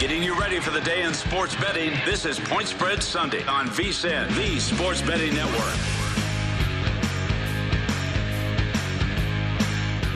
Getting you ready for the day in sports betting. This is Point Spread Sunday on VSIN, the Sports Betting Network.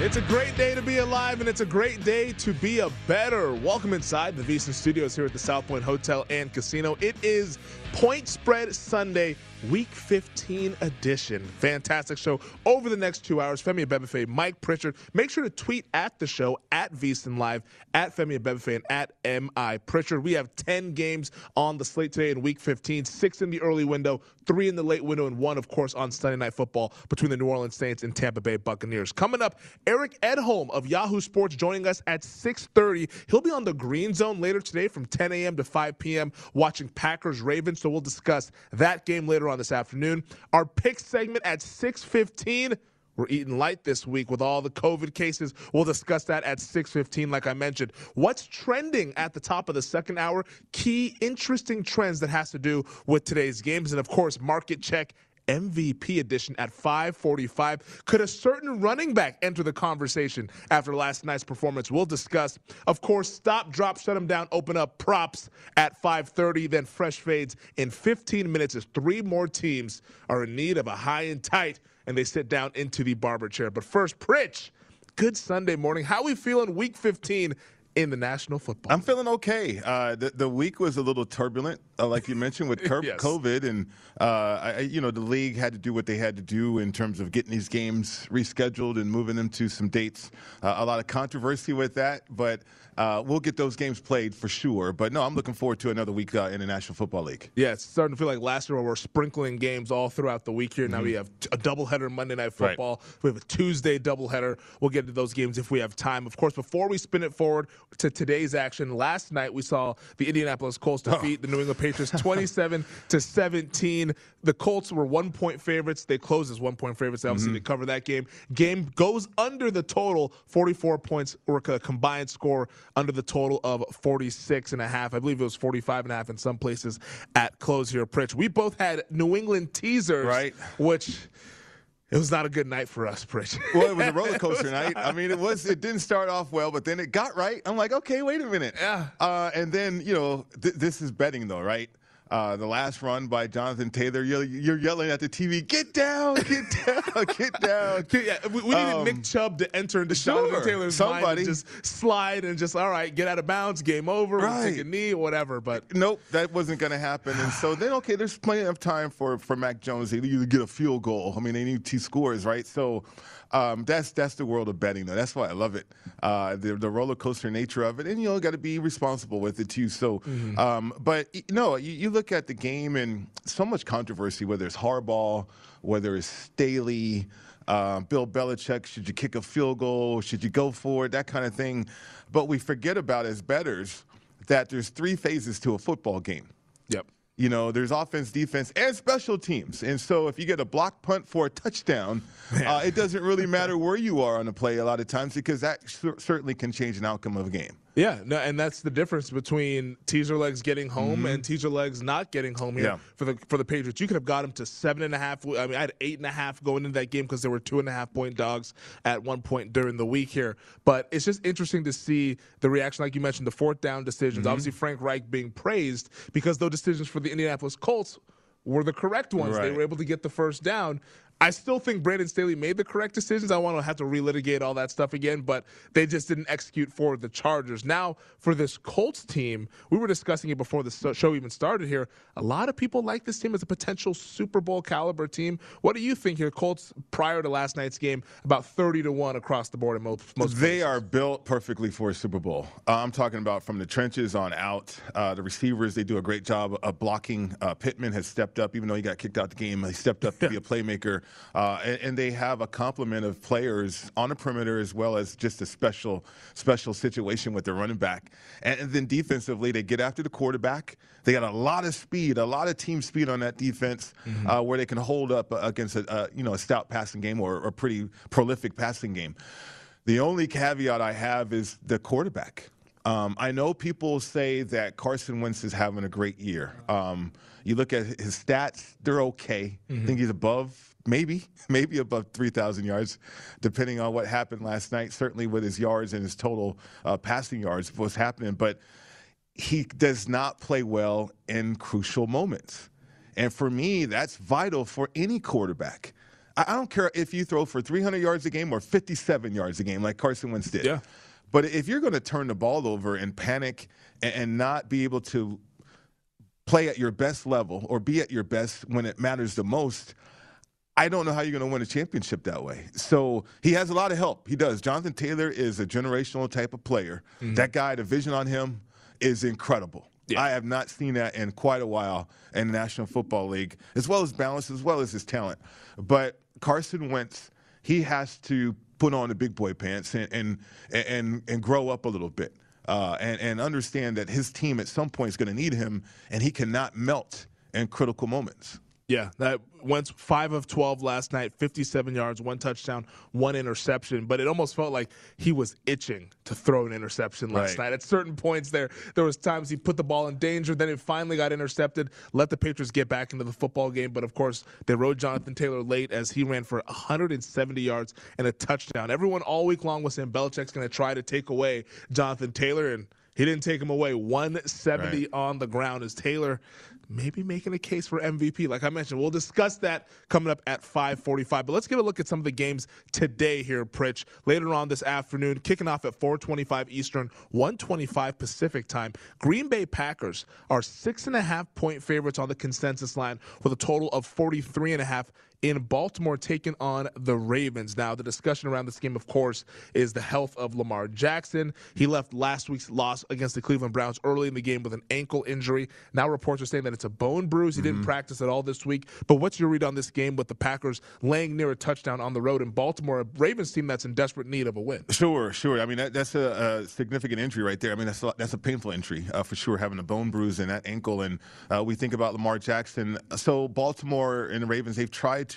It's a great day to be alive, and it's a great day to be a better. Welcome inside the VSIN Studios here at the South Point Hotel and Casino. It is Point Spread Sunday Week 15 edition. Fantastic show over the next two hours. Femi Abebefe, Mike Pritchard. Make sure to tweet at the show at VSIN Live, at Femi Abebefe, and at MI Pritchard. We have 10 games on the slate today in Week 15, six in the early window, three in the late window, and one, of course, on Sunday Night Football between the New Orleans Saints and Tampa Bay Buccaneers. Coming up, Eric Edholm of Yahoo Sports joining us at 6.30. He'll be on the Green Zone later today from 10 a.m. to 5 p.m. watching Packers-Ravens, so we'll discuss that game later on this afternoon. Our pick segment at 6:15. We're eating light this week with all the COVID cases. We'll discuss that at 6:15 like I mentioned. What's trending at the top of the second hour? Key interesting trends that has to do with today's games and of course market check MVP edition at 545. Could a certain running back enter the conversation after last night's performance? We'll discuss. Of course, stop, drop, shut them down, open up props at 530, then fresh fades in 15 minutes as three more teams are in need of a high and tight and they sit down into the barber chair. But first, Pritch, good Sunday morning. How we feeling week 15 in the National Football. I'm feeling okay. Uh, the, the week was a little turbulent, uh, like you mentioned, with yes. COVID, and uh, I, you know the league had to do what they had to do in terms of getting these games rescheduled and moving them to some dates. Uh, a lot of controversy with that, but uh, we'll get those games played for sure. But no, I'm looking forward to another week uh, in the National Football League. Yeah, it's starting to feel like last year where we're sprinkling games all throughout the week here. Now mm-hmm. we have a doubleheader Monday Night Football. Right. We have a Tuesday doubleheader. We'll get to those games if we have time. Of course, before we spin it forward to today's action, last night we saw the Indianapolis Colts defeat oh. the New England Patriots 27 to 17. The Colts were one point favorites. They closed as one point favorites. Obviously, mm-hmm. they cover that game. Game goes under the total. 44 points or a combined score under the total of 46 and a half. I believe it was 45 and a half in some places at close here, Pritch. We both had New England teasers, right? Which it was not a good night for us, Pritch. well, it was a roller coaster night. I mean, it was. It didn't start off well, but then it got right. I'm like, okay, wait a minute. Yeah. Uh, and then you know, th- this is betting though, right? Uh, the last run by Jonathan Taylor, you're, you're, yelling at the TV, get down, get down, get down. yeah, we, we needed um, Nick Chubb to enter into sure, Jonathan Taylor's somebody. mind and just slide and just, all right, get out of bounds, game over, right. take a knee, whatever. But nope, that wasn't going to happen. And so then, okay, there's plenty of time for, for Mac Jones to either get a field goal. I mean, they need two scores, right? So um, that's that's the world of betting, though. That's why I love it. Uh, the, the roller coaster nature of it, and you know, got to be responsible with it too. So, mm-hmm. um, but you know, you, you, look at the game and so much controversy, whether it's Harbaugh, whether it's Staley. Uh, Bill Belichick, should you kick a field goal? Should you go for it? That kind of thing. But we forget about as betters that there's three phases to a football game. You know, there's offense, defense, and special teams. And so if you get a block punt for a touchdown, uh, it doesn't really matter where you are on the play a lot of times because that certainly can change an outcome of a game. Yeah, no, and that's the difference between teaser legs getting home mm-hmm. and teaser legs not getting home here yeah. for the for the Patriots. You could have got them to seven and a half. I mean, I had eight and a half going into that game because there were two and a half point dogs at one point during the week here. But it's just interesting to see the reaction, like you mentioned, the fourth down decisions. Mm-hmm. Obviously, Frank Reich being praised because those decisions for the Indianapolis Colts were the correct ones. Right. They were able to get the first down. I still think Brandon Staley made the correct decisions. I want to have to relitigate all that stuff again, but they just didn't execute for the Chargers. Now, for this Colts team, we were discussing it before the show even started here. A lot of people like this team as a potential Super Bowl caliber team. What do you think here, Colts, prior to last night's game, about 30 to 1 across the board in most, most They places. are built perfectly for a Super Bowl. Uh, I'm talking about from the trenches on out. Uh, the receivers, they do a great job of blocking. Uh, Pittman has stepped up, even though he got kicked out the game, he stepped up to be a playmaker. Uh, and, and, they have a complement of players on the perimeter as well as just a special special situation with their running back. And, and then defensively, they get after the quarterback. They got a lot of speed, a lot of team speed on that defense, mm-hmm. uh, where they can hold up against a, a, you know a stout passing game or a pretty prolific passing game. The only caveat I have is the quarterback. Um, I know people say that Carson Wentz is having a great year. Um, you look at his stats; they're okay. Mm-hmm. I think he's above, maybe, maybe above 3,000 yards, depending on what happened last night. Certainly with his yards and his total uh, passing yards, what's happening. But he does not play well in crucial moments, and for me, that's vital for any quarterback. I don't care if you throw for 300 yards a game or 57 yards a game, like Carson Wentz did. Yeah. But if you're going to turn the ball over and panic and, and not be able to play at your best level or be at your best when it matters the most, I don't know how you're going to win a championship that way. So he has a lot of help. He does. Jonathan Taylor is a generational type of player. Mm-hmm. That guy, the vision on him is incredible. Yeah. I have not seen that in quite a while in the National Football League, as well as balance, as well as his talent. But Carson Wentz, he has to put on the big boy pants and and and, and grow up a little bit. Uh, and, and understand that his team at some point is going to need him, and he cannot melt in critical moments. Yeah, that went five of 12 last night, 57 yards, one touchdown, one interception. But it almost felt like he was itching to throw an interception last right. night. At certain points there, there was times he put the ball in danger. Then it finally got intercepted, let the Patriots get back into the football game. But of course, they rode Jonathan Taylor late as he ran for 170 yards and a touchdown. Everyone all week long was saying Belichick's going to try to take away Jonathan Taylor, and he didn't take him away. 170 right. on the ground as Taylor maybe making a case for MVP. Like I mentioned, we'll discuss that coming up at 5:45. But let's get a look at some of the games today here, Pritch. Later on this afternoon, kicking off at 4:25 Eastern, 1:25 Pacific time. Green Bay Packers are six and a half point favorites on the consensus line with a total of 43 and a half in Baltimore taking on the Ravens. Now, the discussion around this game, of course, is the health of Lamar Jackson. He left last week's loss against the Cleveland Browns early in the game with an ankle injury. Now, reports are saying that it's a bone bruise. He mm-hmm. didn't practice at all this week. But what's your read on this game with the Packers laying near a touchdown on the road in Baltimore, a Ravens team that's in desperate need of a win? Sure, sure. I mean, that, that's a, a, significant injury right there. I mean, that's a, that's a painful injury uh, for sure, having a bone bruise in that ankle. And uh, we think about Lamar Jackson. So, Baltimore and the Ravens, they've tried to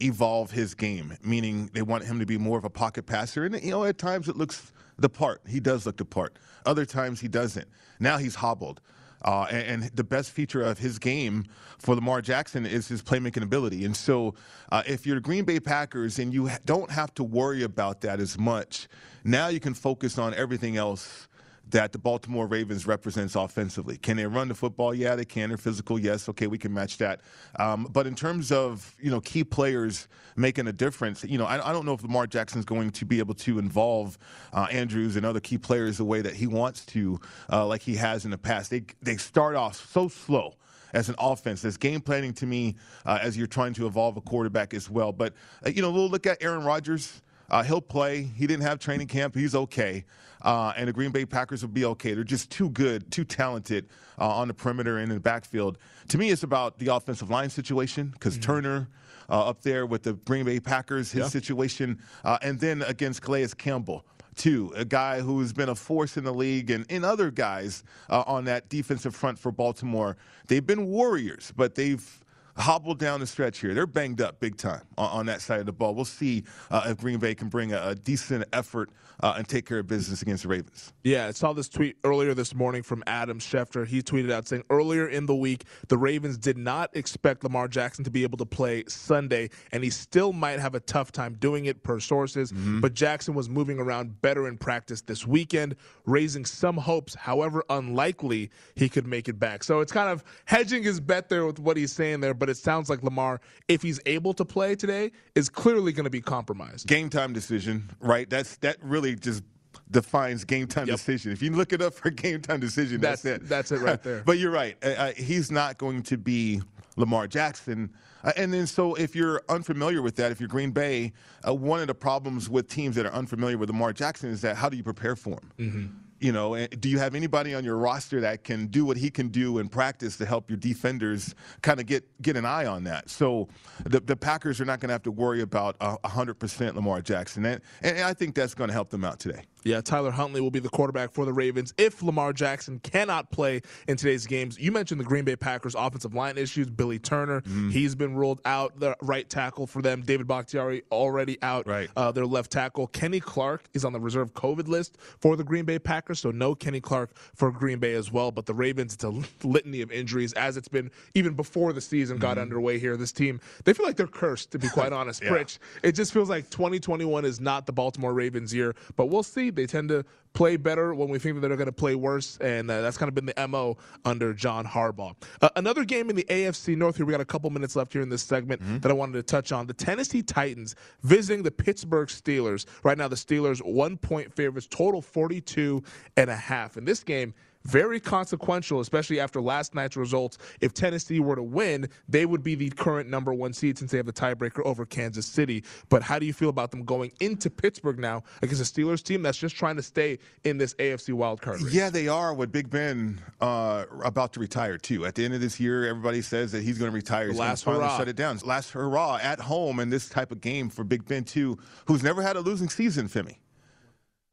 evolve his game, meaning they want him to be more of a pocket passer. And, you know, at times it looks the part. He does look the part. Other times he doesn't. Now he's hobbled. Uh, and, and, the best feature of his game for Lamar Jackson is his playmaking ability. And so, uh, if you're Green Bay Packers and you don't have to worry about that as much, now you can focus on everything else that the Baltimore Ravens represents offensively. Can they run the football? Yeah, they can. They're physical. Yes, okay, we can match that. Um, but in terms of you know key players making a difference, you know, I, I don't know if Lamar Jackson's going to be able to involve uh, Andrews and other key players the way that he wants to, uh, like he has in the past. They they start off so slow as an offense. There's game planning to me uh, as you're trying to evolve a quarterback as well. But, uh, you know, we'll look at Aaron Rodgers. Uh, he'll play. He didn't have training camp. He's okay. Uh, and the Green Bay Packers will be okay. They're just too good, too talented uh, on the perimeter and in the backfield. To me, it's about the offensive line situation because mm-hmm. Turner uh, up there with the Green Bay Packers, his yeah. situation, uh, and then against Calais Campbell too, a guy who's been a force in the league, and, in other guys uh, on that defensive front for Baltimore. They've been warriors, but they've hobbled down the stretch here. They're banged up big time on, on that side of the ball. We'll see uh, if Green Bay can bring a, a decent effort uh, and take care of business against the Ravens. Yeah, I saw this tweet earlier this morning from Adam Schefter. He tweeted out saying earlier in the week the Ravens did not expect Lamar Jackson to be able to play Sunday, and he still might have a tough time doing it per sources. Mm-hmm. But Jackson was moving around better in practice this weekend, raising some hopes, however unlikely he could make it back. So it's kind of hedging his bet there with what he's saying there. But it sounds like Lamar, if he's able to play today, is clearly going to be compromised. Game time decision, right? That's that really just defines game time yep. decision. If you look it up for game time decision, that's, that's it. That's it right there. but you're right. Uh, he's not going to be Lamar Jackson. Uh, and then, so if you're unfamiliar with that, if you're Green Bay, uh, one of the problems with teams that are unfamiliar with Lamar Jackson is that how do you prepare for him? Mm-hmm You know, do you have anybody on your roster that can do what he can do in practice to help your defenders kind of get get an eye on that? So the, the Packers are not going to have to worry about hundred percent Lamar Jackson, and, and I think that's going to help them out today. Yeah, Tyler Huntley will be the quarterback for the Ravens if Lamar Jackson cannot play in today's games. You mentioned the Green Bay Packers offensive line issues. Billy Turner, mm. he's been ruled out. The right tackle for them. David Bakhtiari already out. Right. Uh, their left tackle. Kenny Clark is on the reserve COVID list for the Green Bay Packers, so no Kenny Clark for Green Bay as well. But the Ravens, it's a litany of injuries as it's been even before the season got mm. underway here. This team, they feel like they're cursed, to be quite honest. yeah. Pritch, it just feels like 2021 is not the Baltimore Ravens year, but we'll see. They tend to play better when we think that they're going to play worse, and uh, that's kind of been the mo under John Harbaugh. Uh, another game in the AFC North here. We got a couple minutes left here in this segment mm-hmm. that I wanted to touch on. The Tennessee Titans visiting the Pittsburgh Steelers. Right now, the Steelers one point favorites, total 42 and a half. In this game very consequential, especially after last night's results. If Tennessee were to win, they would be the current number one seed since they have the tiebreaker over Kansas City. But how do you feel about them going into Pittsburgh now against a Steelers team that's just trying to stay in this AFC wildcard race? Yeah, they are. With Big Ben uh, about to retire too. At the end of this year, everybody says that he's going to retire. He's last to shut it down. Last hurrah at home in this type of game for Big Ben too, who's never had a losing season, Femi.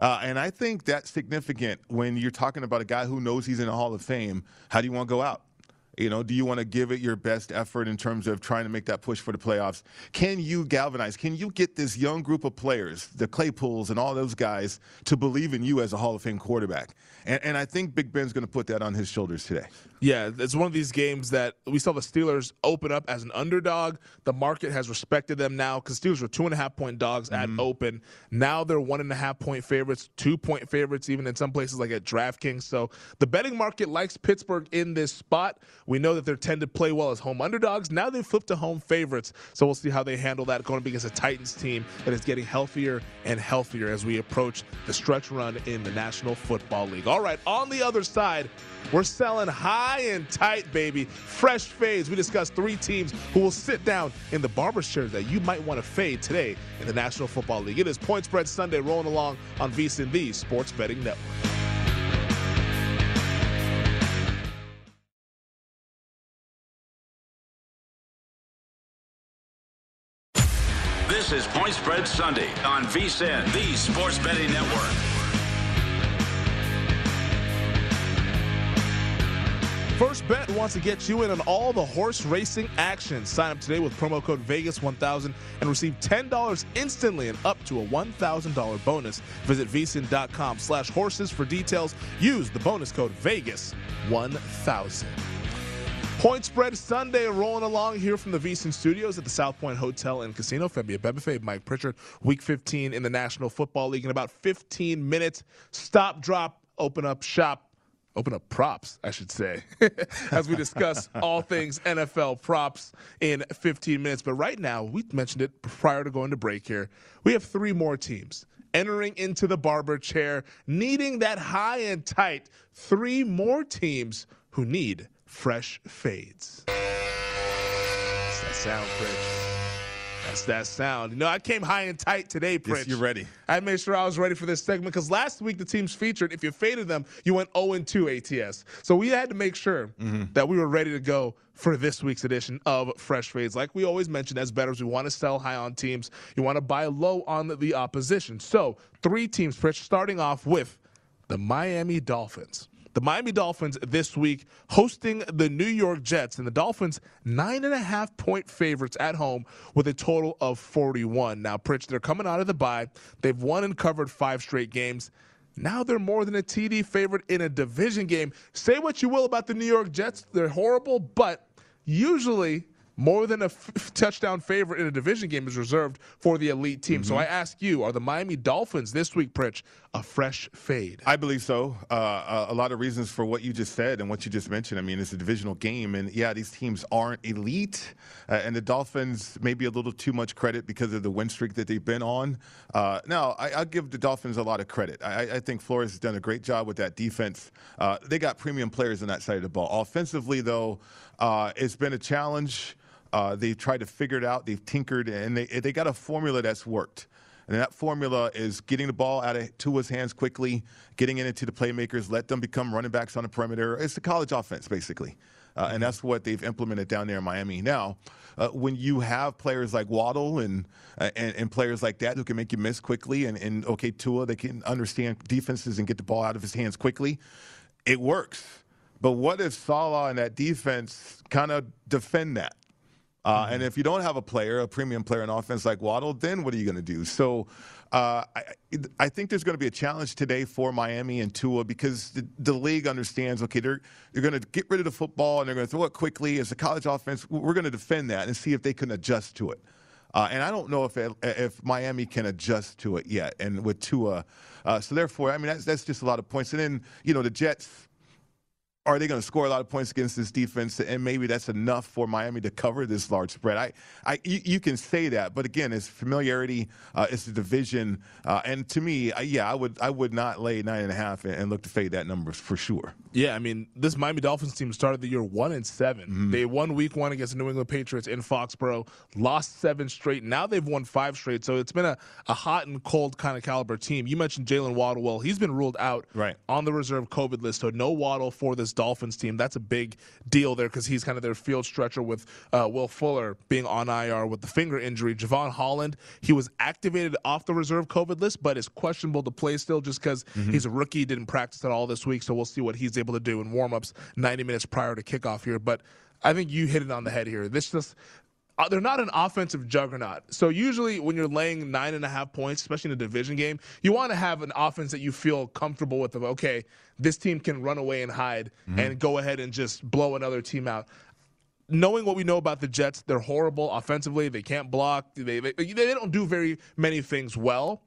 Uh, and I think that's significant when you're talking about a guy who knows he's in the Hall of Fame. How do you want to go out? You know, do you want to give it your best effort in terms of trying to make that push for the playoffs? Can you galvanize? Can you get this young group of players, the Claypools and all those guys, to believe in you as a Hall of Fame quarterback? And, and I think Big Ben's going to put that on his shoulders today. Yeah, it's one of these games that we saw the Steelers open up as an underdog. The market has respected them now because Steelers were two and a half point dogs mm-hmm. at open. Now they're one and a half point favorites, two point favorites, even in some places like at DraftKings. So the betting market likes Pittsburgh in this spot. We know that they tend to play well as home underdogs. Now they've flipped to home favorites. So we'll see how they handle that going up against a Titans team that is getting healthier and healthier as we approach the stretch run in the National Football League. All right, on the other side, we're selling high and tight, baby. Fresh fades. We discussed three teams who will sit down in the barber chair that you might want to fade today in the National Football League. It is Point Spread Sunday rolling along on VSIN, the Sports Betting Network. This is Point Spread Sunday on VSIN, the Sports Betting Network. First Bet wants to get you in on all the horse racing action. Sign up today with promo code Vegas1000 and receive $10 instantly and up to a $1,000 bonus. Visit vsin.com slash horses for details. Use the bonus code Vegas1000. Point spread Sunday rolling along here from the VSIN Studios at the South Point Hotel and Casino. Femi Abebefe, Mike Pritchard, Week 15 in the National Football League in about 15 minutes. Stop, drop, open up shop open up props, I should say, as we discuss all things NFL props in 15 minutes. But right now, we mentioned it prior to going to break here. We have three more teams entering into the barber chair, needing that high and tight. Three more teams who need fresh fades. That sound, Pritch. That's that sound. You know, I came high and tight today, Pritch. Yes, you're ready. I made sure I was ready for this segment because last week the teams featured, if you faded them, you went 0 2 ATS. So we had to make sure mm-hmm. that we were ready to go for this week's edition of Fresh Fades. Like we always mention as bettors, we want to sell high on teams. You want to buy low on the opposition. So three teams, Pritch, starting off with the Miami Dolphins. The Miami Dolphins this week hosting the New York Jets, and the Dolphins nine and a half point favorites at home with a total of 41. Now, Pritch, they're coming out of the bye. They've won and covered five straight games. Now they're more than a TD favorite in a division game. Say what you will about the New York Jets, they're horrible, but usually more than a f- touchdown favorite in a division game is reserved for the elite team. Mm-hmm. So I ask you, are the Miami Dolphins this week, Pritch, a fresh fade? I believe so. Uh, a lot of reasons for what you just said and what you just mentioned. I mean, it's a divisional game, and yeah, these teams aren't elite, uh, and the Dolphins maybe a little too much credit because of the win streak that they've been on. Uh, now, I, give the Dolphins a lot of credit. I, I, think Flores has done a great job with that defense. Uh, they got premium players on that side of the ball. Offensively, though, uh, it's been a challenge. Uh, they've tried to figure it out. They've tinkered, and they they got a formula that's worked. And that formula is getting the ball out of Tua's hands quickly, getting it into the playmakers, let them become running backs on the perimeter. It's the college offense, basically. Uh, and that's what they've implemented down there in Miami. Now, uh, when you have players like Waddle and, uh, and, and players like that who can make you miss quickly, and, and okay, Tua, they can understand defenses and get the ball out of his hands quickly, it works. But what if Saleh and that defense kind of defend that? Uh, mm-hmm. And if you don't have a player, a premium player in offense like Waddle, then what are you going to do? So uh, I, I, think there's going to be a challenge today for Miami and Tua because the, the league understands, okay, they're, they're going to get rid of the football and they're going to throw it quickly. As a college offense, we're going to defend that and see if they can adjust to it. Uh, and I don't know if it, if Miami can adjust to it yet, and with Tua. Uh, so therefore, I mean that's that's just a lot of points. And then you know the Jets are they going to score a lot of points against this defense? And maybe that's enough for Miami to cover this large spread. I, I, you, you can say that, but again, it's familiarity, uh, it's the division, uh, and to me, uh, yeah, I would, I would not lay nine and a half and, and, look to fade that number for sure. Yeah, I mean, this Miami Dolphins team started the year one and 7 mm-hmm. They won Week One against the New England Patriots in Foxborough, lost seven straight. Now they've won five straight. So it's been a, a hot and cold kind of caliber team. You mentioned Jaylen Waddle. Well, he's been ruled out right. on the reserve COVID list, so no Waddle for this Dolphins team. That's a big deal there because he's kind of their field stretcher with uh, Will Fuller being on IR with the finger injury. Jevon Holland, he was activated off the reserve COVID list, but is questionable to play still just because mm-hmm. he's a rookie, didn't practice at all this week. So we'll see what he's able to do in warmups 90 minutes prior to kickoff here. But I think you hit it on the head here. This just they're not an offensive juggernaut. So usually when you're laying nine and a half points, especially in a division game, you want to have an offense that you feel comfortable with. Of okay, this team can run away and hide mm-hmm. and go ahead and just blow another team out. Knowing what we know about the Jets, they're horrible offensively. They can't block. They they, they don't do very many things well.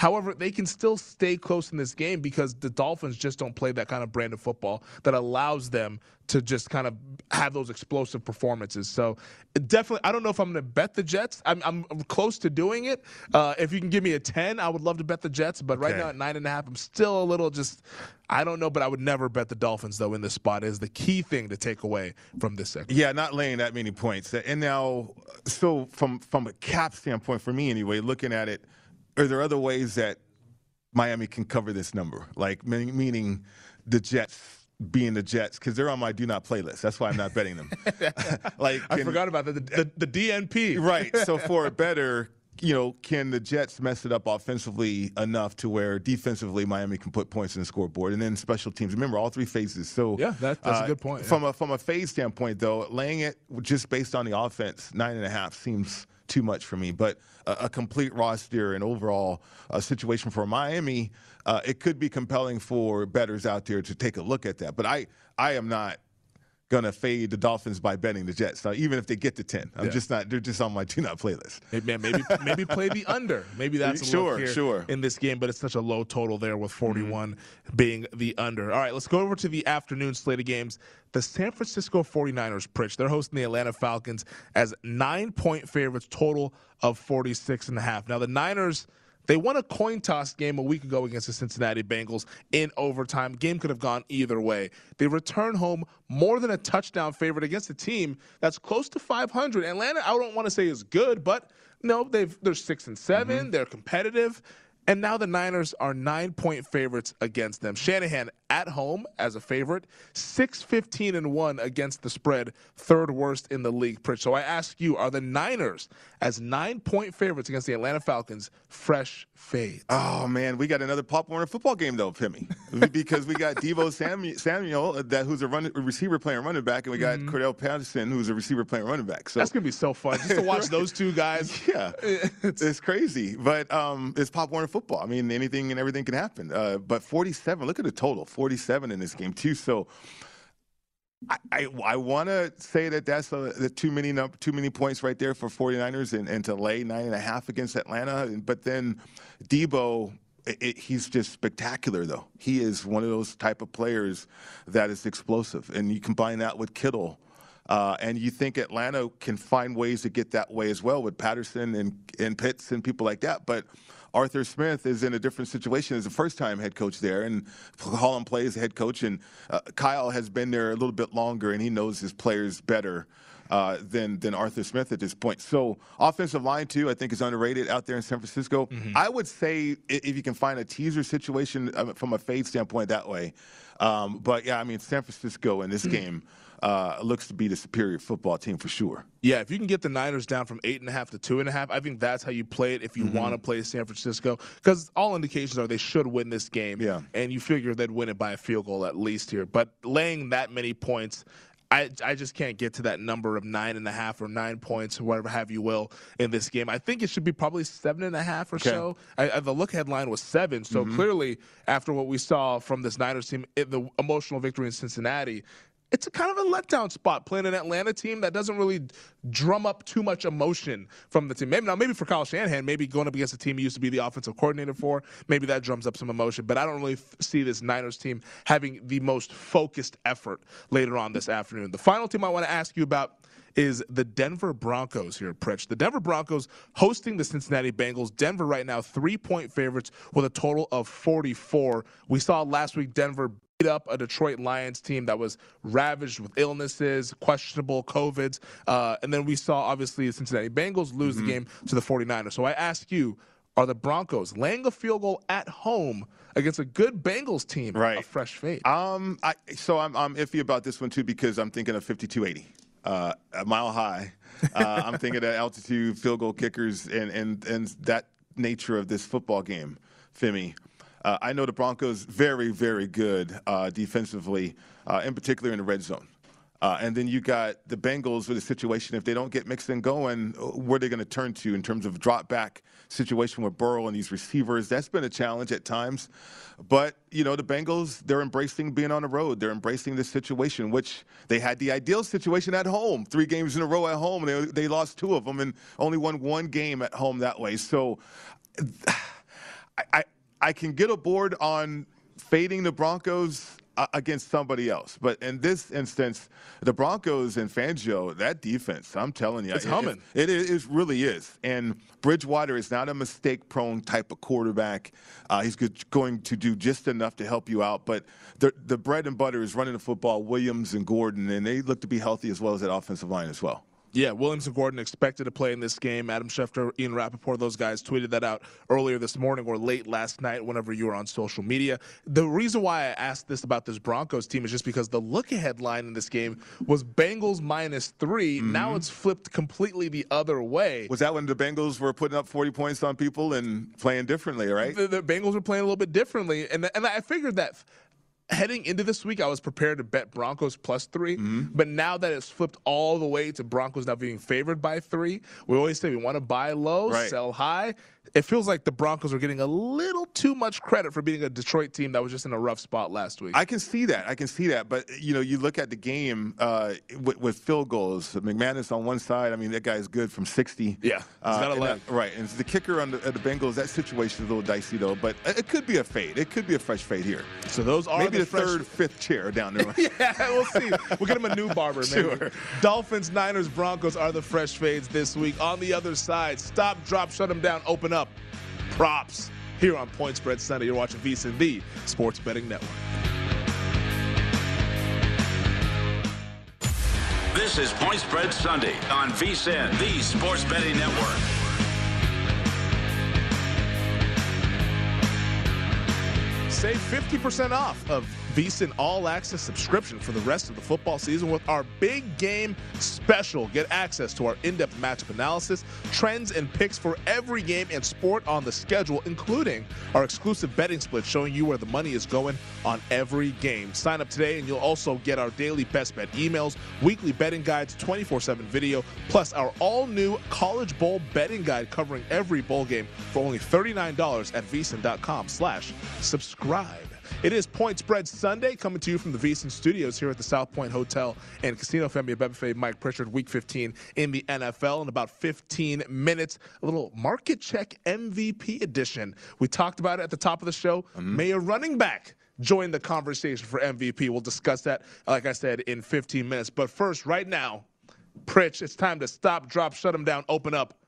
However, they can still stay close in this game because the Dolphins just don't play that kind of brand of football that allows them to just kind of have those explosive performances. So definitely, I don't know if I'm going to bet the Jets. I'm, I'm, close to doing it. Uh, if you can give me a 10, I would love to bet the Jets. But right okay. now at nine and a half, I'm still a little just, I don't know, but I would never bet the Dolphins though in this spot is the key thing to take away from this segment. Yeah, not laying that many points. And now, so from, from a cap standpoint for me anyway, looking at it – are there other ways that Miami can cover this number? Like meaning the Jets being the Jets because they're on my do not play list. That's why I'm not betting them. like can, I forgot about the, the, the DNP. right. So for a better, you know, can the Jets mess it up offensively enough to where defensively Miami can put points in the scoreboard, and then special teams. Remember all three phases. So yeah, that, that's uh, a good point. From a from a phase standpoint, though, laying it just based on the offense, nine and a half seems too much for me. But a, a complete roster and overall uh, situation for Miami, uh, it could be compelling for betters out there to take a look at that. But I, I am not to fade the Dolphins by betting the Jets. Now, even if they get to 10, I'm yeah. just not, they're just on my do not play list. Hey, man, maybe, maybe play the under. Maybe that's sure, sure. in this game, but it's such a low total there with 41 mm-hmm. being the under. All right, let's go over to the afternoon slate of games. The San Francisco 49ers, Pritch, they're hosting the Atlanta Falcons as nine point favorites, total of 46 and a half. Now, the Niners – they won a coin toss game a week ago against the Cincinnati Bengals in overtime. Game could have gone either way. They return home more than a touchdown favorite against a team that's close to 500. Atlanta, I don't want to say is good, but no, they've they're six and 7 they mm-hmm. They're competitive. And now the Niners are nine point favorites against them. Shanahan at home as a favorite, 6 15 and 1 against the spread, third worst in the league. Pritch. So I ask you, are the Niners as nine point favorites against the Atlanta Falcons fresh fades? Oh, man, we got another Pop Warner football game, though, Femi, because we got Deebo Samuel, Samuel uh, that, who's a, run, a receiver playing running back, and we got mm-hmm. Cordarrelle Patterson, who's a receiver playing running back. So That's going to be so fun just to watch right. those two guys. Yeah, it's, it's crazy. But um, it's Pop Warner football. I mean, anything and everything can happen. Uh, but 47, look at the total 47 in this game, too. So I, I, I want to say that that's a, the too many too many points right there for 49ers and, and to lay nine and a half against Atlanta. But then Deebo, it, it, he's just spectacular, though. He is one of those type of players that is explosive. And you combine that with Kittle. Uh, and you think Atlanta can find ways to get that way as well with Patterson and, and Pitts and people like that. But Arthur Smith is in a different situation as a first time head coach there, and Holland plays head coach, and uh, Kyle has been there a little bit longer, and he knows his players better. Uh, than than Arthur Smith at this point. So offensive line too, I think is underrated out there in San Francisco. Mm-hmm. I would say if you can find a teaser situation uh, from a fade standpoint that way. Um, but yeah, I mean San Francisco in this mm-hmm. game. Uh, looks to be the superior football team for sure. Yeah, if you can get the Niners down from eight and a half to two and a half, I think that's how you play it if you mm-hmm. want to play San Francisco. Because all indications are they should win this game. Yeah. And you figure they'd win it by a field goal at least here. But laying that many points I, I just can't get to that number of nine and a half or nine points or whatever have you will in this game. I think it should be probably seven and a half or okay. so. I, I, the look headline was seven, so mm-hmm. clearly after what we saw from this Niners team, it, the emotional victory in Cincinnati, it's a kind of a letdown spot playing an Atlanta team that doesn't really drum up too much emotion from the team. Maybe now, maybe for Kyle Shanahan, maybe going up against a team he used to be the offensive coordinator for, maybe that drums up some emotion. But I don't really f- see this Niners team having the most focused effort later on this afternoon. The final team I want to ask you about is the Denver Broncos here, Pritch. The Denver Broncos hosting the Cincinnati Bengals. Denver right now three point favorites with a total of 44. We saw last week Denver up a Detroit Lions team that was ravaged with illnesses, questionable COVIDs. Uh, and then we saw, obviously, the Cincinnati Bengals lose mm-hmm. the game to the 49ers. So I ask you, are the Broncos laying a field goal at home against a good Bengals team right. a fresh fate? Um, I, so I'm, I'm iffy about this one, too, because I'm thinking of 5280, uh, a mile high. Uh, I'm thinking of altitude field goal kickers and, and, and that nature of this football game, Femi. Uh, I know the Broncos very, very good uh, defensively, uh, in particular in the red zone. Uh, and then you got the Bengals with a situation if they don't get Mixon going, uh, where are they going to turn to in terms of drop back situation with Burrow and these receivers? That's been a challenge at times. But, you know, the Bengals, they're embracing being on the road. They're embracing this situation, which they had the ideal situation at home. Three games in a row at home. They, they lost two of them and only won one game at home that way. So I, I I can get aboard on fading the Broncos uh, against somebody else. But in this instance, the Broncos and Fangio, that defense, I'm telling you, it's humming. It, it, it, really is. And Bridgewater is not a mistake prone type of quarterback. Uh, he's going to do just enough to help you out. But the, the bread and butter is running the football, Williams and Gordon, and they look to be healthy as well as that offensive line as well. Yeah, Williams and Gordon expected to play in this game. Adam Schefter, Ian Rapoport, those guys tweeted that out earlier this morning or late last night, whenever you were on social media. The reason why I asked this about this Broncos team is just because the look ahead line in this game was Bengals minus 3 mm-hmm. Now it's flipped completely the other way. Was that when the Bengals were putting up 40 points on people and playing differently, right? The, the Bengals were playing a little bit differently. And, and I figured that heading into this week, I was prepared to bet Broncos plus 3 mm-hmm. But now that it's flipped all the way to Broncos now being favored by three, we always say we want to buy low, right. sell high it feels like the Broncos are getting a little too much credit for being a Detroit team that was just in a rough spot last week. I can see that. I can see that. But, you know, you look at the game uh, with, with, field goals. McManus on one side, I mean, that guy is good from 60. Yeah, uh, and that, Right. And the kicker on the, the, Bengals, that situation is a little dicey, though. But it could be a fade. It could be a fresh fade here. So those are Maybe the, the third, fifth chair down there. yeah, we'll see. We'll get him a new barber, maybe. Sure. Dolphins, Niners, Broncos are the fresh fades this week. On the other side, stop, drop, shut them down, open up props here on Point Spread Sunday. You're watching VSiN, the Sports Betting Network. This is Point Spread Sunday on VSiN, the Sports Betting Network. Save 50% off of VSiN All Access subscription for the rest of the football season with our big game special. Get access to our in depth matchup analysis, trends, and picks for every game and sport on the schedule, including our exclusive betting split showing you where the money is going on every game. Sign up today, and you'll also get our daily best bet emails, weekly betting guides, 24 7 video, plus our all new College Bowl betting guide covering every bowl game for only $39 at vsin.com slash subscribe. It is Point Spread Sunday coming to you from the VSiN Studios here at the South Point Hotel and Casino. Femi Abebefe, Mike Pritchard, Week 15 in the NFL in about 15 minutes. A little market check MVP edition. We talked about it at the top of the show. Mm-hmm. May a running back join the conversation for MVP. We'll discuss that, like I said, in 15 minutes. But first, right now, Pritch, it's time to stop, drop, shut them down, open up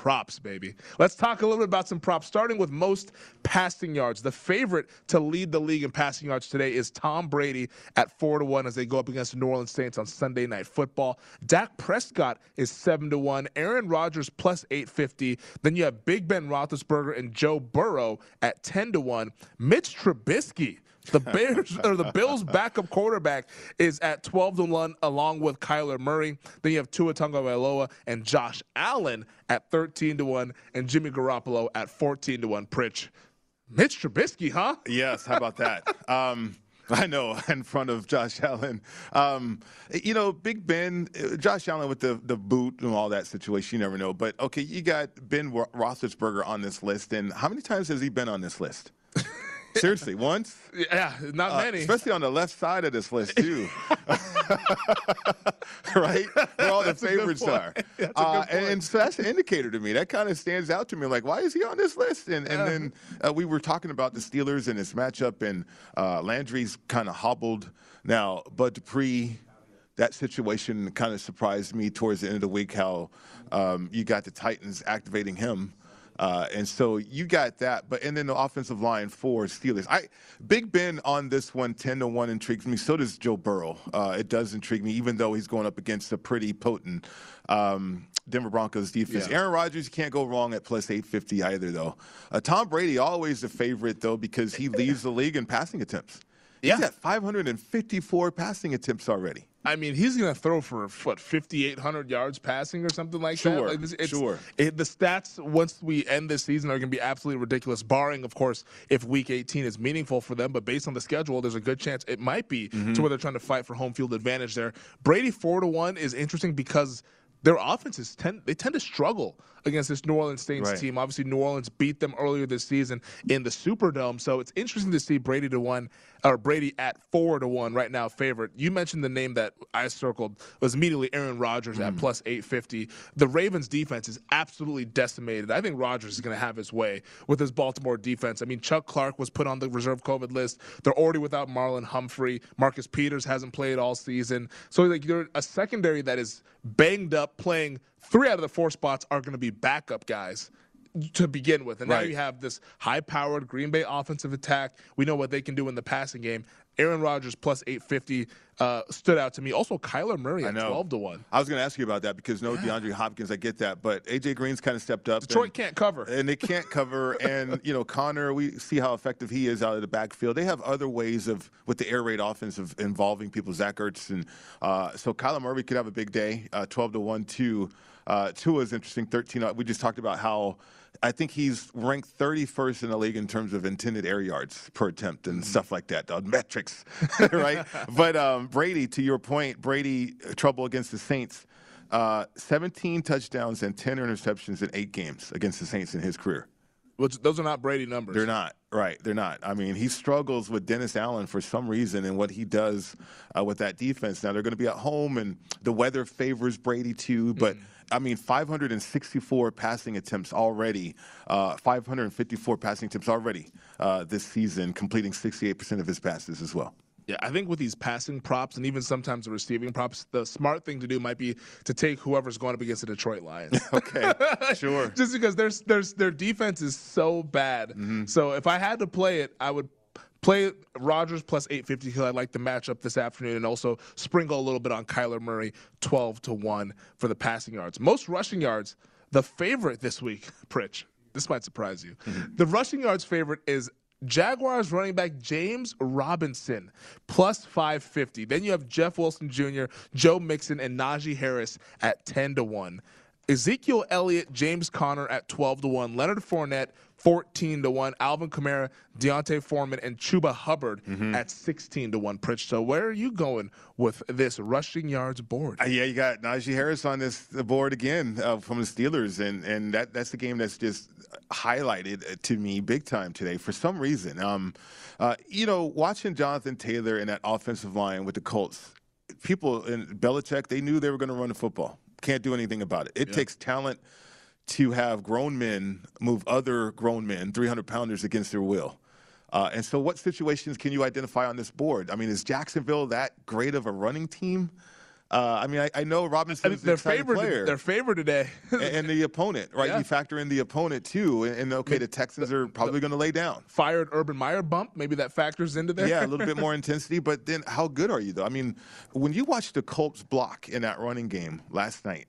props, baby. Let's talk a little bit about some props, starting with most passing yards. The favorite to lead the league in passing yards today is Tom Brady at four to one as they go up against the New Orleans Saints on Sunday Night Football. Dak Prescott is seven to one. Aaron Rodgers plus eight fifty. Then you have Big Ben Roethlisberger and Joe Burrow at ten to one. Mitch Trubisky the Bears or the Bills' backup quarterback is at 12 to 1 along with Kyler Murray. Then you have Tua Tagovailoa and Josh Allen at 13 to 1 and Jimmy Garoppolo at 14 to 1. Pritch. Mitch Trubisky, huh? Yes, how about that? um, I know, in front of Josh Allen. Um, you know, Big Ben, Josh Allen with the, the boot and all that situation, you never know. But okay, you got Ben Roethlisberger on this list, and how many times has he been on this list? Seriously, once? Yeah, not uh, many. Especially on the left side of this list, too. right? Where all the favorites are. Uh, and, and, so that's an indicator to me. That kind of stands out to me. Like, why is he on this list? And, and then uh, we were talking about the Steelers and this matchup, and uh, Landry's kind of hobbled. Now, Bud Dupree, that situation kind of surprised me towards the end of the week how um, you got the Titans activating him. Uh, and so you got that, but and then the offensive line for Steelers. I Big Ben on this one, ten to one intrigues me. So does Joe Burrow. Uh, it does intrigue me, even though he's going up against a pretty potent um, Denver Broncos defense. Yeah. Aaron Rodgers, you can't go wrong at plus eight fifty either, though. Uh, Tom Brady always the favorite though because he leads the league in passing attempts. Yeah. He's at 554 passing attempts already. I mean, he's going to throw for what 5,800 yards passing or something like sure, that. Like it's, sure. It, the stats once we end this season are going to be absolutely ridiculous. Barring, of course, if Week 18 is meaningful for them, but based on the schedule, there's a good chance it might be mm-hmm. to where they're trying to fight for home field advantage there. Brady four to one is interesting because their offenses tend they tend to struggle against this New Orleans Saints right. team. Obviously, New Orleans beat them earlier this season in the Superdome, so it's interesting to see Brady to one or Brady at four to one right now favorite. You mentioned the name that I circled was immediately Aaron Rodgers mm. at plus eight fifty. The Ravens defense is absolutely decimated. I think Rodgers is going to have his way with his Baltimore defense. I mean, Chuck Clark was put on the reserve COVID list. They're already without Marlon Humphrey. Marcus Peters hasn't played all season, so like you're a secondary that is banged up, playing three out of the four spots are going to be backup guys to begin with. And right. now you have this high powered Green Bay offensive attack. We know what they can do in the passing game. Aaron Rodgers plus 850 uh, stood out to me. Also, Kyler Murray at 12 to 1. I was going to ask you about that because no yeah. DeAndre Hopkins, I get that. But A.J. Green's kind of stepped up. Detroit and, can't cover. And they can't cover. and, you know, Conner, we see how effective he is out of the backfield. They have other ways of, with the air raid offense, of involving people, Zach Ertz. And uh, so Kyler Murray could have a big day, uh, 12 to 1, too. Uh, Tua is interesting, 13. Uh, we just talked about how I think he's ranked 31st in the league in terms of intended air yards per attempt and mm-hmm. stuff like that, the metrics, right? but um, Brady, to your point, Brady, uh, trouble against the Saints. Uh, 17 touchdowns and 10 interceptions in eight games against the Saints in his career. Which those are not Brady numbers. They're not right. They're not. I mean, he struggles with Dennis Allen for some reason and what he does uh, with that defense. Now they're going to be at home, and the weather favors Brady too. But mm. I mean, 564 passing attempts already, uh, 554 passing attempts already uh, this season, completing 68% of his passes as well. Yeah, I think with these passing props and even sometimes the receiving props, the smart thing to do might be to take whoever's going up against the Detroit Lions. okay, sure. Just because their their their defense is so bad. Mm-hmm. So if I had to play it, I would play Rodgers plus 850 because I like the matchup this afternoon, and also sprinkle a little bit on Kyler Murray, 12 to one for the passing yards. Most rushing yards. The favorite this week, Pritch. This might surprise you. Mm-hmm. The rushing yards favorite is Jaguars running back James Robinson plus 550. Then you have Jeff Wilson Jr., Joe Mixon, and Najee Harris at 10 to 1. Ezekiel Elliott, James Conner at 12 to 1. Leonard Fournette, 14 to 1. Alvin Kamara, D'Onta Foreman, and Chuba Hubbard mm-hmm. at 16 to 1. Pritch. So where are you going with this rushing yards board? Uh, yeah, you got Najee Harris on this board again uh, from the Steelers, and and that that's the game that's just highlighted to me big time today for some reason. Um, uh, you know, watching Jonathan Taylor in that offensive line with the Colts, people in Belichick, they knew they were going to run the football. Can't do anything about it. It yeah. takes talent to have grown men move other grown men, 300 pounders, against their will. Uh, and so, what situations can you identify on this board? I mean, is Jacksonville that great of a running team? Uh, I mean, I, I know Robinson's their favorite, player. their favorite today. and, and the opponent, right? Yeah. You factor in the opponent too, and, and okay, the Texans are probably going to lay down. Fired Urban Meyer bump. Maybe that factors into there. Yeah, a little bit more intensity, but then how good are you though? I mean, when you watch the Colts block in that running game last night,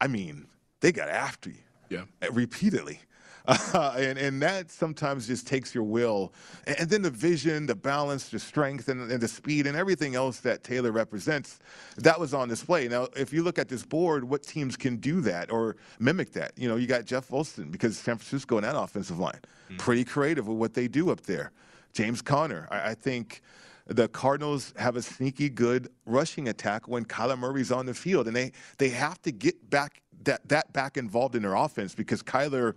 I mean, they got after you. Yeah. uh, Repeatedly. Uh, and and that sometimes just takes your will, and, and then the vision, the balance, the strength, and, and the speed, and everything else that Taylor represents, that was on display. Now, if you look at this board, what teams can do that or mimic that? You know, you got Jeff Wilson because San Francisco in that offensive line, pretty creative with what they do up there. James Conner, I, I think the Cardinals have a sneaky good rushing attack when Kyler Murray's on the field, and they they have to get back that that back involved in their offense because Kyler.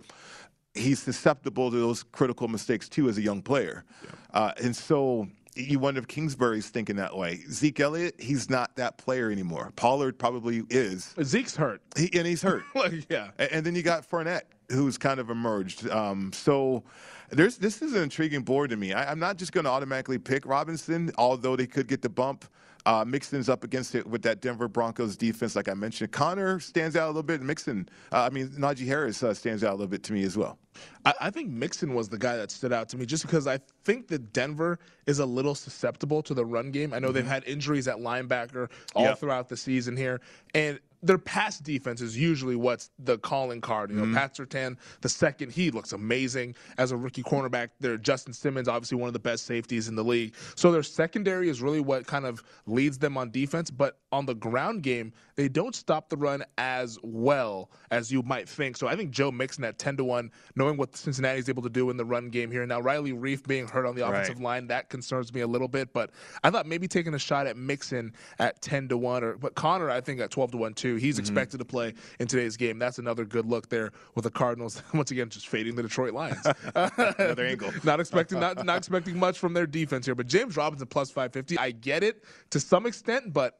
He's susceptible to those critical mistakes too as a young player, uh, and so you wonder if Kingsbury's thinking that way. Zeke Elliott, he's not that player anymore. Pollard probably is, Zeke's hurt. he, and he's hurt. Like, yeah. A- And then you got Fournette, who's kind of emerged. Um, so there's this is an intriguing board to me. I, I'm not just going to automatically pick Robinson, although they could get the bump. Uh, Mixon's up against it with that Denver Broncos defense, like I mentioned. Conner stands out a little bit. Mixon, uh, I mean, Najee Harris uh, stands out a little bit to me as well. I, I think Mixon was the guy that stood out to me just because I think that Denver is a little susceptible to the run game. I know they've had injuries at linebacker all Yep. throughout the season here, and their pass defense is usually what's the calling card. You know, mm-hmm. Pat Surtain, the second, he looks amazing as a rookie cornerback. There, Justin Simmons, obviously one of the best safeties in the league. So their secondary is really what kind of leads them on defense. But on the ground game, they don't stop the run as well as you might think. So I think Joe Mixon at ten to one, knowing what Cincinnati is able to do in the run game here. Now Riley Reiff being hurt on the offensive line, that concerns me a little bit. But I thought maybe taking a shot at Mixon at ten to one, or but Conner I think at twelve to one too. He's mm-hmm. expected to play in today's game. That's another good look there with the Cardinals once again just fading the Detroit Lions. Another angle. not expecting not not expecting much from their defense here. But James Robinson plus five fifty. I get it to some extent, but.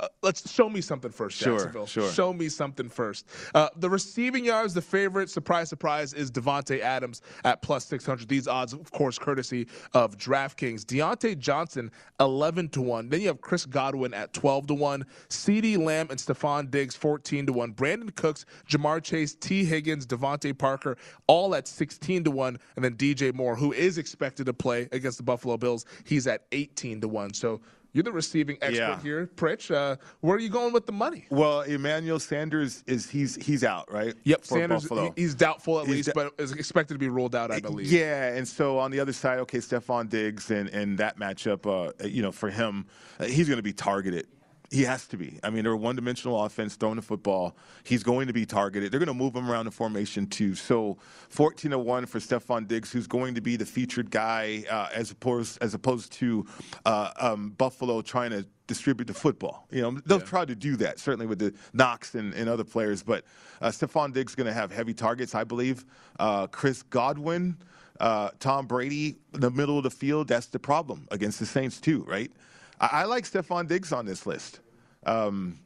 Uh, let's show me something first, Sure, Jacksonville. sure. Show me something first. Uh, the receiving yards, the favorite, surprise, surprise, is Davante Adams at plus 600. These odds, of course, courtesy of DraftKings. Diontae Johnson, 11 to 1. Then you have Chris Godwin at 12 to 1. CeeDee Lamb and Stefon Diggs, 14 to 1. Brandin Cooks, Ja'Marr Chase, Tee Higgins, DeVante Parker, all at 16 to 1. And then DJ Moore, who is expected to play against the Buffalo Bills, he's at 18 to 1. So you're the receiving expert Yeah. here, Pritch. Uh, where are you going with the money? Well, Emmanuel Sanders is he's he's out, right? Yep, For Sanders Buffalo. he's doubtful at He's least, but is expected to be ruled out. I believe. Yeah, and so on the other side, okay, Stefon Diggs and, and that matchup, uh, you know, for him, uh, he's going to be targeted. He has to be. I mean, they're a one-dimensional offense throwing the football. He's going to be targeted. They're going to move him around the formation too. So, 14 to one for Stefon Diggs, who's going to be the featured guy uh, as opposed as opposed to uh, um, Buffalo trying to distribute the football. You know, they'll try to do that certainly with the Knox and, and other players, but uh, Stefon Diggs is going to have heavy targets, I believe. Uh, Chris Godwin. Uh, Tom Brady, in the middle of the field, that's the problem against the Saints, too, right? I, I like Stefon Diggs on this list. Um,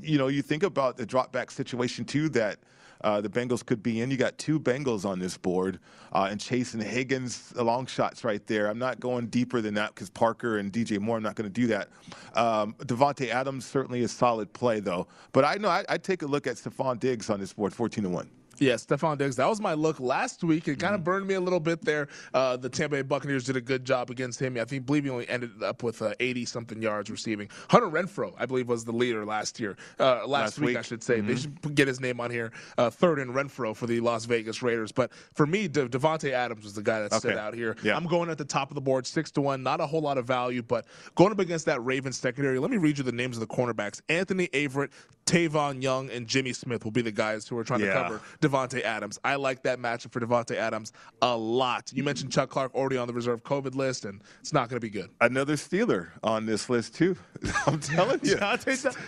you know, you think about the drop back situation, too, that uh, the Bengals could be in. You got two Bengals on this board, uh, and Chase and Higgins, the long shots right there. I'm not going deeper than that because Parker and DJ Moore, I'm not going to do that. Um, Davante Adams certainly a solid play, though. But I know I, I'd take a look at Stefon Diggs on this board, 14 to 1. Yeah, Stefon Diggs. That was my look last week. It Mm-hmm. kind of burned me a little bit there. Uh, the Tampa Bay Buccaneers did a good job against him. I think, believe he only ended up with 80 something yards receiving. Hunter Renfrow, I believe, was the leader last year. Uh, last, Last week, week. I should say. Mm-hmm. They should get his name on here. Uh, third in Renfrow for the Las Vegas Raiders. But for me, De- Davante Adams was the guy that stood out here. Yeah. I'm going at the top of the board, six to one. Not a whole lot of value, but going up against that Ravens secondary. Let me read you the names of the cornerbacks: Anthony Averett, Tavon Young, and Jimmy Smith will be the guys who are trying to Yeah. cover Davante Adams. I like that matchup for Davante Adams a lot. You mentioned Chuck Clark already on the reserve COVID list, and it's not going to be good. Another Steeler on this list, too. I'm telling you.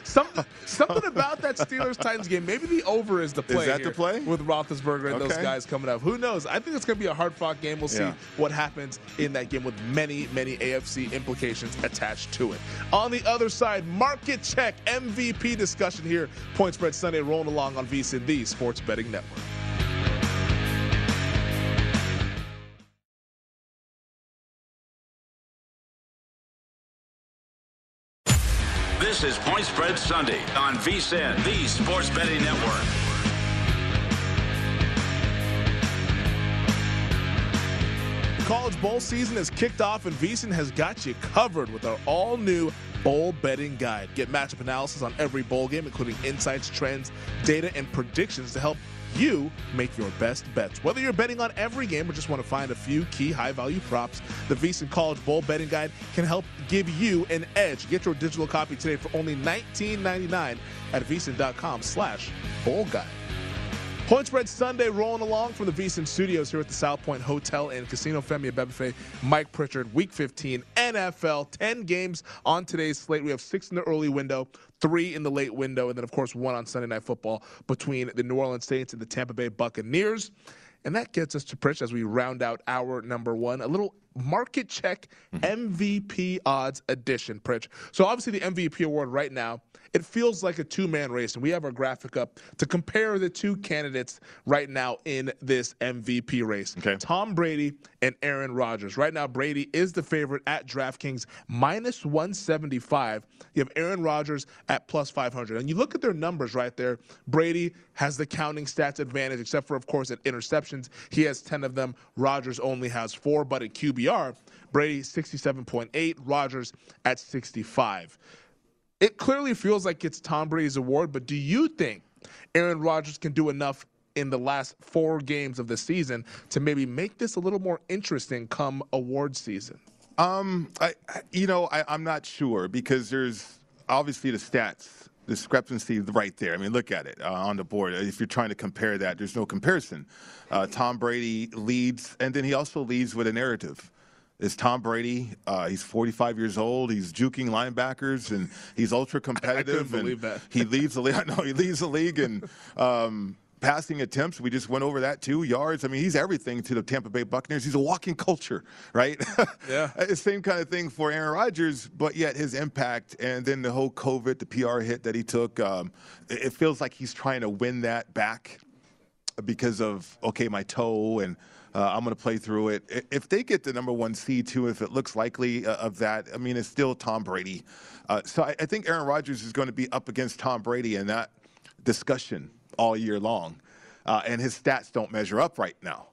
Some, something about that Steelers Titans game. Maybe the over is the play. Is that the play? with Roethlisberger and those guys coming up? Who knows? I think it's going to be a hard fought game. We'll see Yeah. what happens in that game with many, many AFC implications attached to it. On the other side, market check MVP discussion here. Point spread Sunday rolling along on VSIN, the Sports Betting Network. This is Point Spread Sunday on VSIN, the Sports Betting Network. college bowl season has kicked off, and VSIN has got you covered with our all new bowl betting guide. Get matchup analysis on every bowl game, including insights, trends, data, and predictions to help you make your best bets. Whether you're betting on every game or just want to find a few key high value props, the VSIN College Bowl Betting Guide can help give you an edge. Get your digital copy today for only $19.99 at VSIN.com slash bowl guide. Point Spread Sunday rolling along from the VSIN Studios here at the South Point Hotel and Casino. Femi Abebefe, Mike Pritchard, Week 15, NFL, 10 games on today's slate. We have six in the early window, three in the late window, and then, of course, one on Sunday Night Football between the New Orleans Saints and the Tampa Bay Buccaneers. And that gets us to Pritch as we round out our number one, a little market check mm-hmm. MVP odds edition, Pritch. So obviously the MVP award right now, it feels like a two-man race, and we have our graphic up to compare the two candidates right now in this MVP race. Okay. Tom Brady and Aaron Rodgers. Right now, Brady is the favorite at DraftKings minus 175. You have Aaron Rodgers at plus 500. And you look at their numbers right there. Brady has the counting stats advantage, except for, of course, at interceptions. He has 10 of them. Rodgers only has four, but at QBR, Brady 67.8, Rodgers at 65. It clearly feels like it's Tom Brady's award, but do you think Aaron Rodgers can do enough in the last four games of the season to maybe make this a little more interesting come award season? Um, I- you know, I, I'm not sure because there's obviously the stats discrepancy right there. I mean, look at it uh, on the board. If you're trying to compare that, there's no comparison. Uh, Tom Brady leads, and then he also leads with a narrative. It's Tom Brady? Uh, he's 45 years old. He's juking linebackers, and he's ultra competitive. I couldn't believe that. He leads the league. I know he leads the league, and um, passing attempts. We just went over that two yards. I mean, he's everything to the Tampa Bay Buccaneers. He's a walking culture, right? Yeah. Uh, Same kind of thing for Aaron Rodgers, but yet his impact and then the whole COVID, the PR hit that he took, um, it it feels like he's trying to win that back because of okay, my toe and. Uh, I'm going to play through it. If they get the number one seed too, if it looks likely uh, of that, I mean, it's still Tom Brady. Uh, so I, I think Aaron Rodgers is going to be up against Tom Brady in that discussion all year long, uh, and his stats don't measure up right now.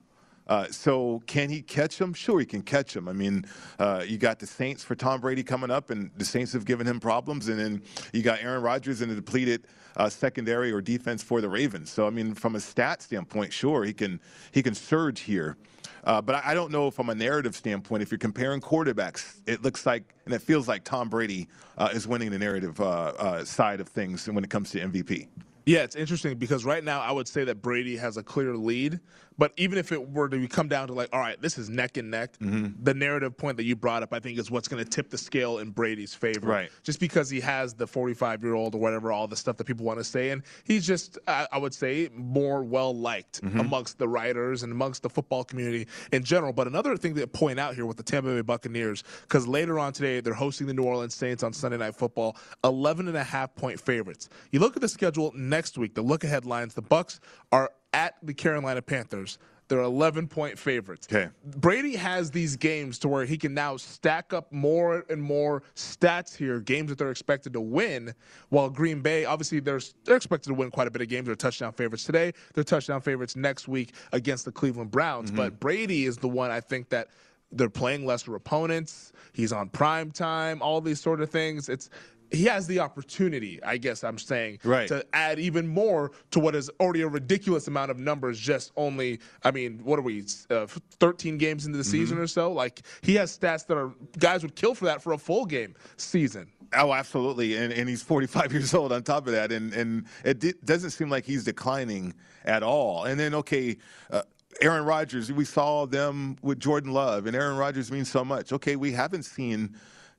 Uh, so can he catch him? Sure, he can catch him. I mean, uh, you got the Saints for Tom Brady coming up, and the Saints have given him problems, and then you got Aaron Rodgers in a depleted uh, secondary or defense for the Ravens. So I mean, from a stat standpoint, sure he can he can surge here. Uh, but I I don't know from a narrative standpoint. If you're comparing quarterbacks, it looks like and it feels like Tom Brady uh, is winning the narrative uh, side of things when it comes to MVP. Yeah, it's interesting because right now I would say that Brady has a clear lead. But even if it were to come down to like, all right, this is neck and neck, Mm-hmm. the narrative point that you brought up, I think, is what's going to tip the scale in Brady's favor. Right. Just because he has the 45 year old or whatever, all the stuff that people want to say. And he's just, I, I would say, more well liked Mm-hmm. amongst the writers and amongst the football community in general. But another thing to point out here with the Tampa Bay Buccaneers, because later on today, they're hosting the New Orleans Saints on Sunday Night Football, 11 and a half point favorites. You look at the schedule next week, the look ahead lines, the Bucks are at the Carolina Panthers. They're 11 point favorites. Okay. Brady has these games to where he can now stack up more and more stats here, games that they're expected to win. While Green Bay, obviously, they're, they're expected to win quite a bit of games. They're touchdown favorites today. They're touchdown favorites next week against the Cleveland Browns. Mm-hmm. But Brady is the one I think that they're playing lesser opponents. He's on prime time, all these sort of things. It's he has the opportunity, I guess I'm saying, Right. to add even more to what is already a ridiculous amount of numbers. Just only, I mean, what are we, uh, 13 games into the Mm-hmm. season or so? Like he has stats that are guys would kill for that for a full game season. Oh, absolutely, and and he's 45 years old. On top of that, and and it doesn't seem like he's declining at all. And then okay. Uh, Aaron Rodgers, we saw them with Jordan Love, and Aaron Rodgers means so much. Okay, we haven't seen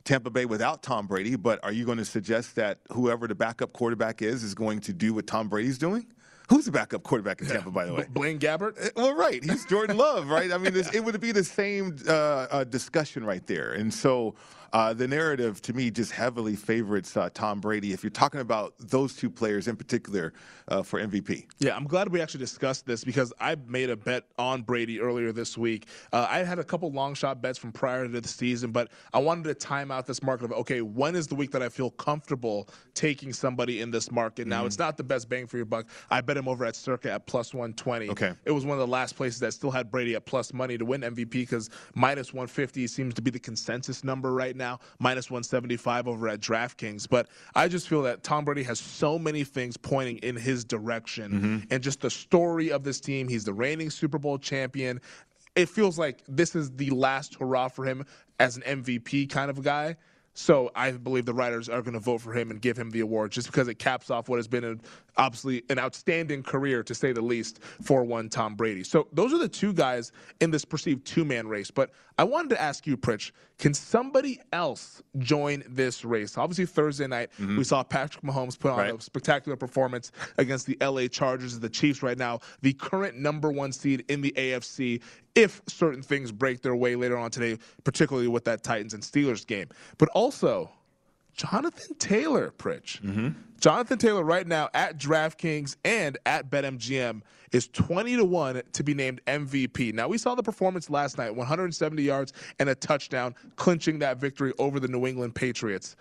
Tampa Bay without Tom Brady, but are you going to suggest that whoever the backup quarterback is is going to do what Tom Brady's doing? Who's the backup quarterback in Tampa, by the way? Blaine Gabbert. Uh, Well, right. He's Jordan Love, right? I mean, this, it would be the same uh, uh, discussion right there. And so uh, the narrative to me just heavily favorites uh, Tom Brady. If you're talking about those two players in particular uh, for MVP, yeah, I'm glad we actually discussed this because I made a bet on Brady earlier this week. Uh, I had a couple long shot bets from prior to the season, but I wanted to time out this market of okay, when is the week that I feel comfortable taking somebody in this market? Now, mm-hmm. it's not the best bang for your buck. I bet him over at Circa at plus 120. Okay, it was one of the last places that still had Brady at plus money to win MVP because minus 150 seems to be the consensus number right now, minus 175 over at DraftKings. But I just feel that Tom Brady has so many things pointing in his direction. Mm-hmm. And just the story of this team, he's the reigning Super Bowl champion. It feels like this is the last hurrah for him as an MVP kind of guy. So I believe the writers are going to vote for him and give him the award just because it caps off what has been an, obviously an outstanding career, to say the least, for one Tom Brady. So those are the two guys in this perceived two man race. But I wanted to ask you, Pritch, can somebody else join this race? Obviously, Thursday night, mm-hmm. we saw Patrick Mahomes put on right. a spectacular performance against the LA Chargers, the Chiefs right now, the current number one seed in the AFC if certain things break their way later on today, particularly with that Titans and Steelers game. But also, Jonathan Taylor, Pritch. Mm-hmm. Jonathan Taylor right now at DraftKings and at BetMGM is 20 to 1 to be named MVP. Now, we saw the performance last night 170 yards and a touchdown, clinching that victory over the New England Patriots.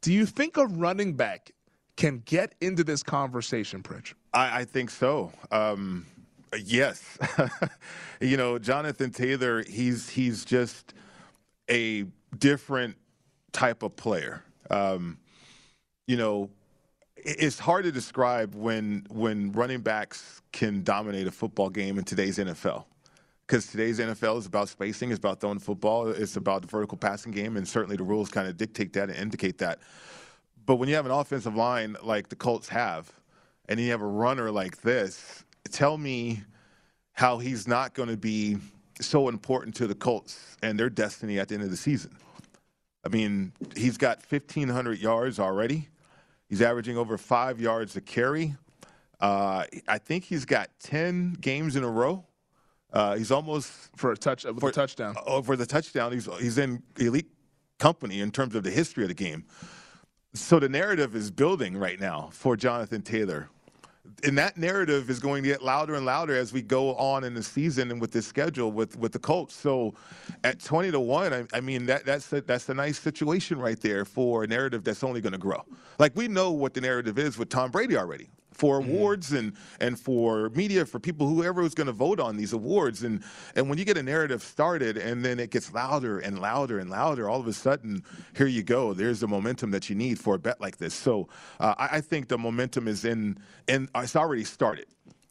Do you think a running back can get into this conversation, Pritch? I, I think so. Um, Yes, you know Jonathan Taylor. He's he's just a different type of player. Um, you know, it's hard to describe when when running backs can dominate a football game in today's NFL. Because today's NFL is about spacing, it's about throwing football, it's about the vertical passing game, and certainly the rules kind of dictate that and indicate that. But when you have an offensive line like the Colts have, and you have a runner like this, tell me how he's not going to be so important to the Colts and their destiny at the end of the season. I mean, he's got 1,500 yards already. He's averaging over five yards a carry. Uh, I think he's got 10 games in a row. Uh, he's almost for a touch for a touchdown. Oh, for the touchdown, he's he's in elite company in terms of the history of the game. So the narrative is building right now for Jonathan Taylor and that narrative is going to get louder and louder as we go on in the season and with this schedule with with the Colts. So, at twenty to one, I, I mean that that's a, that's a nice situation right there for a narrative that's only going to grow. Like we know what the narrative is with Tom Brady already for mm-hmm. awards and and for media for people whoever is going to vote on these awards and and when you get a narrative started and then it gets louder and louder and louder all of a sudden here you go there's the momentum that you need for a bet like this so uh, I, I, think the momentum is in and it's already started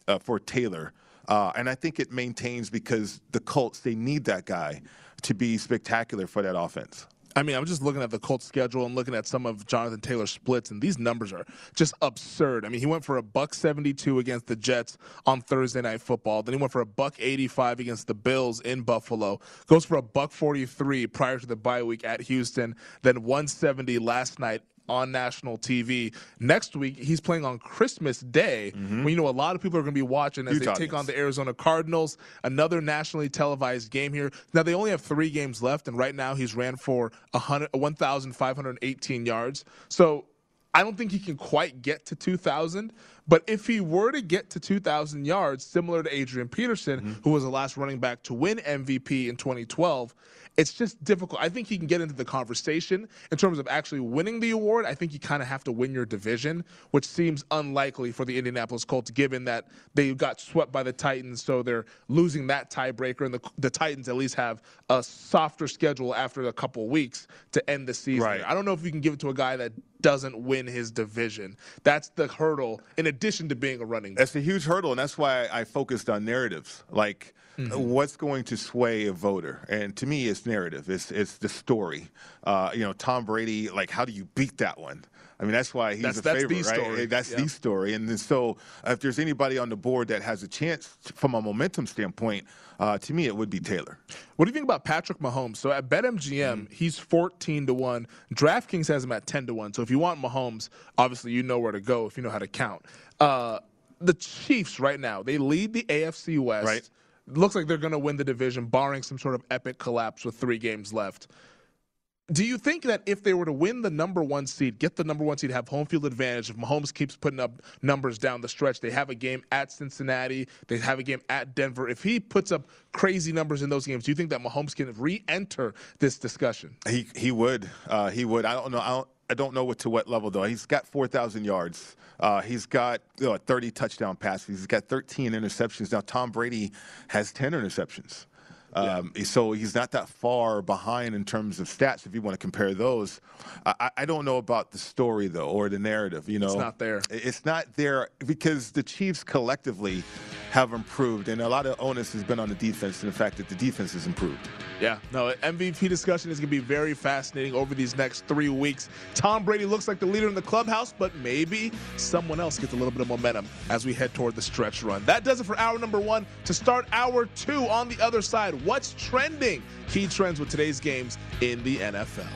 uh, for Taylor uh, and I think it maintains because the Colts they need that guy to be spectacular for that offense. I mean, I'm just looking at the Colts schedule and looking at some of Jonathan Taylor's splits, and these numbers are just absurd. I mean, he went for a buck 72 against the Jets on Thursday Night Football. Then he went for a buck 85 against the Bills in Buffalo. Goes for a buck 43 prior to the bye week at Houston. Then 170 last night on national TV. Next week, he's playing on Christmas Day, mm-hmm. when you know a lot of people are going to be watching as Utah, they take yes. on the Arizona Cardinals. Another nationally televised game here. Now they only have three games left, and right now he's ran for 1,518 yards. So I don't think he can quite get to 2,000. But if he were to get to 2,000 yards, similar to Adrian Peterson, mm-hmm. who was the last running back to win MVP in 2012, it's just difficult. I think he can get into the conversation in terms of actually winning the award. I think you kind of have to win your division, which seems unlikely for the Indianapolis Colts, given that they got swept by the Titans, so they're losing that tiebreaker, and the, the Titans at least have a softer schedule after a couple weeks to end the season. Right. I don't know if you can give it to a guy that doesn't win his division. That's the hurdle, in addition to being a running. That's a huge hurdle, and that's why I focused on narratives. Like, mm-hmm. what's going to sway a voter? And to me, it's narrative. It's it's the story. Uh, you know, Tom Brady. Like, how do you beat that one? I mean, that's why he's that's, a that's favorite, right? Story. That's the story. And so, if there's anybody on the board that has a chance from a momentum standpoint, uh, to me, it would be Taylor. What do you think about Patrick Mahomes? So at BetMGM, mm-hmm. he's 14 to one. DraftKings has him at 10 to one. So if you want Mahomes, obviously you know where to go if you know how to count. Uh, the Chiefs right now, they lead the AFC West. Right. Looks like they're going to win the division, barring some sort of epic collapse with three games left Do you think that if they were to win the number one seed, get the number one seed, have home field advantage, if Mahomes keeps putting up numbers down the stretch, they have a game at Cincinnati, they have a game at Denver. If he puts up crazy numbers in those games, do you think that Mahomes can re-enter this discussion? He he would. Uh, he would. I don't know. I don't, I don't know what to what level though. He's got 4,000 yards. Uh, he's got you know, 30 touchdown passes. He's got 13 interceptions. Now Tom Brady has 10 interceptions. Um, yeah. So he's not that far behind in terms of stats. If you want to compare those, I, I, don't know about the story though or the narrative. You know, it's not there. It's not there because the Chiefs collectively have improved, and a lot of onus has been on the defense and the fact that the defense has improved. Yeah, no, MVP discussion is going to be very fascinating over these next three weeks. Tom Brady looks like the leader in the clubhouse, but maybe someone else gets a little bit of momentum as we head toward the stretch run. That does it for hour number one. To start hour two on the other side, what's trending? Key trends with today's games in the NFL.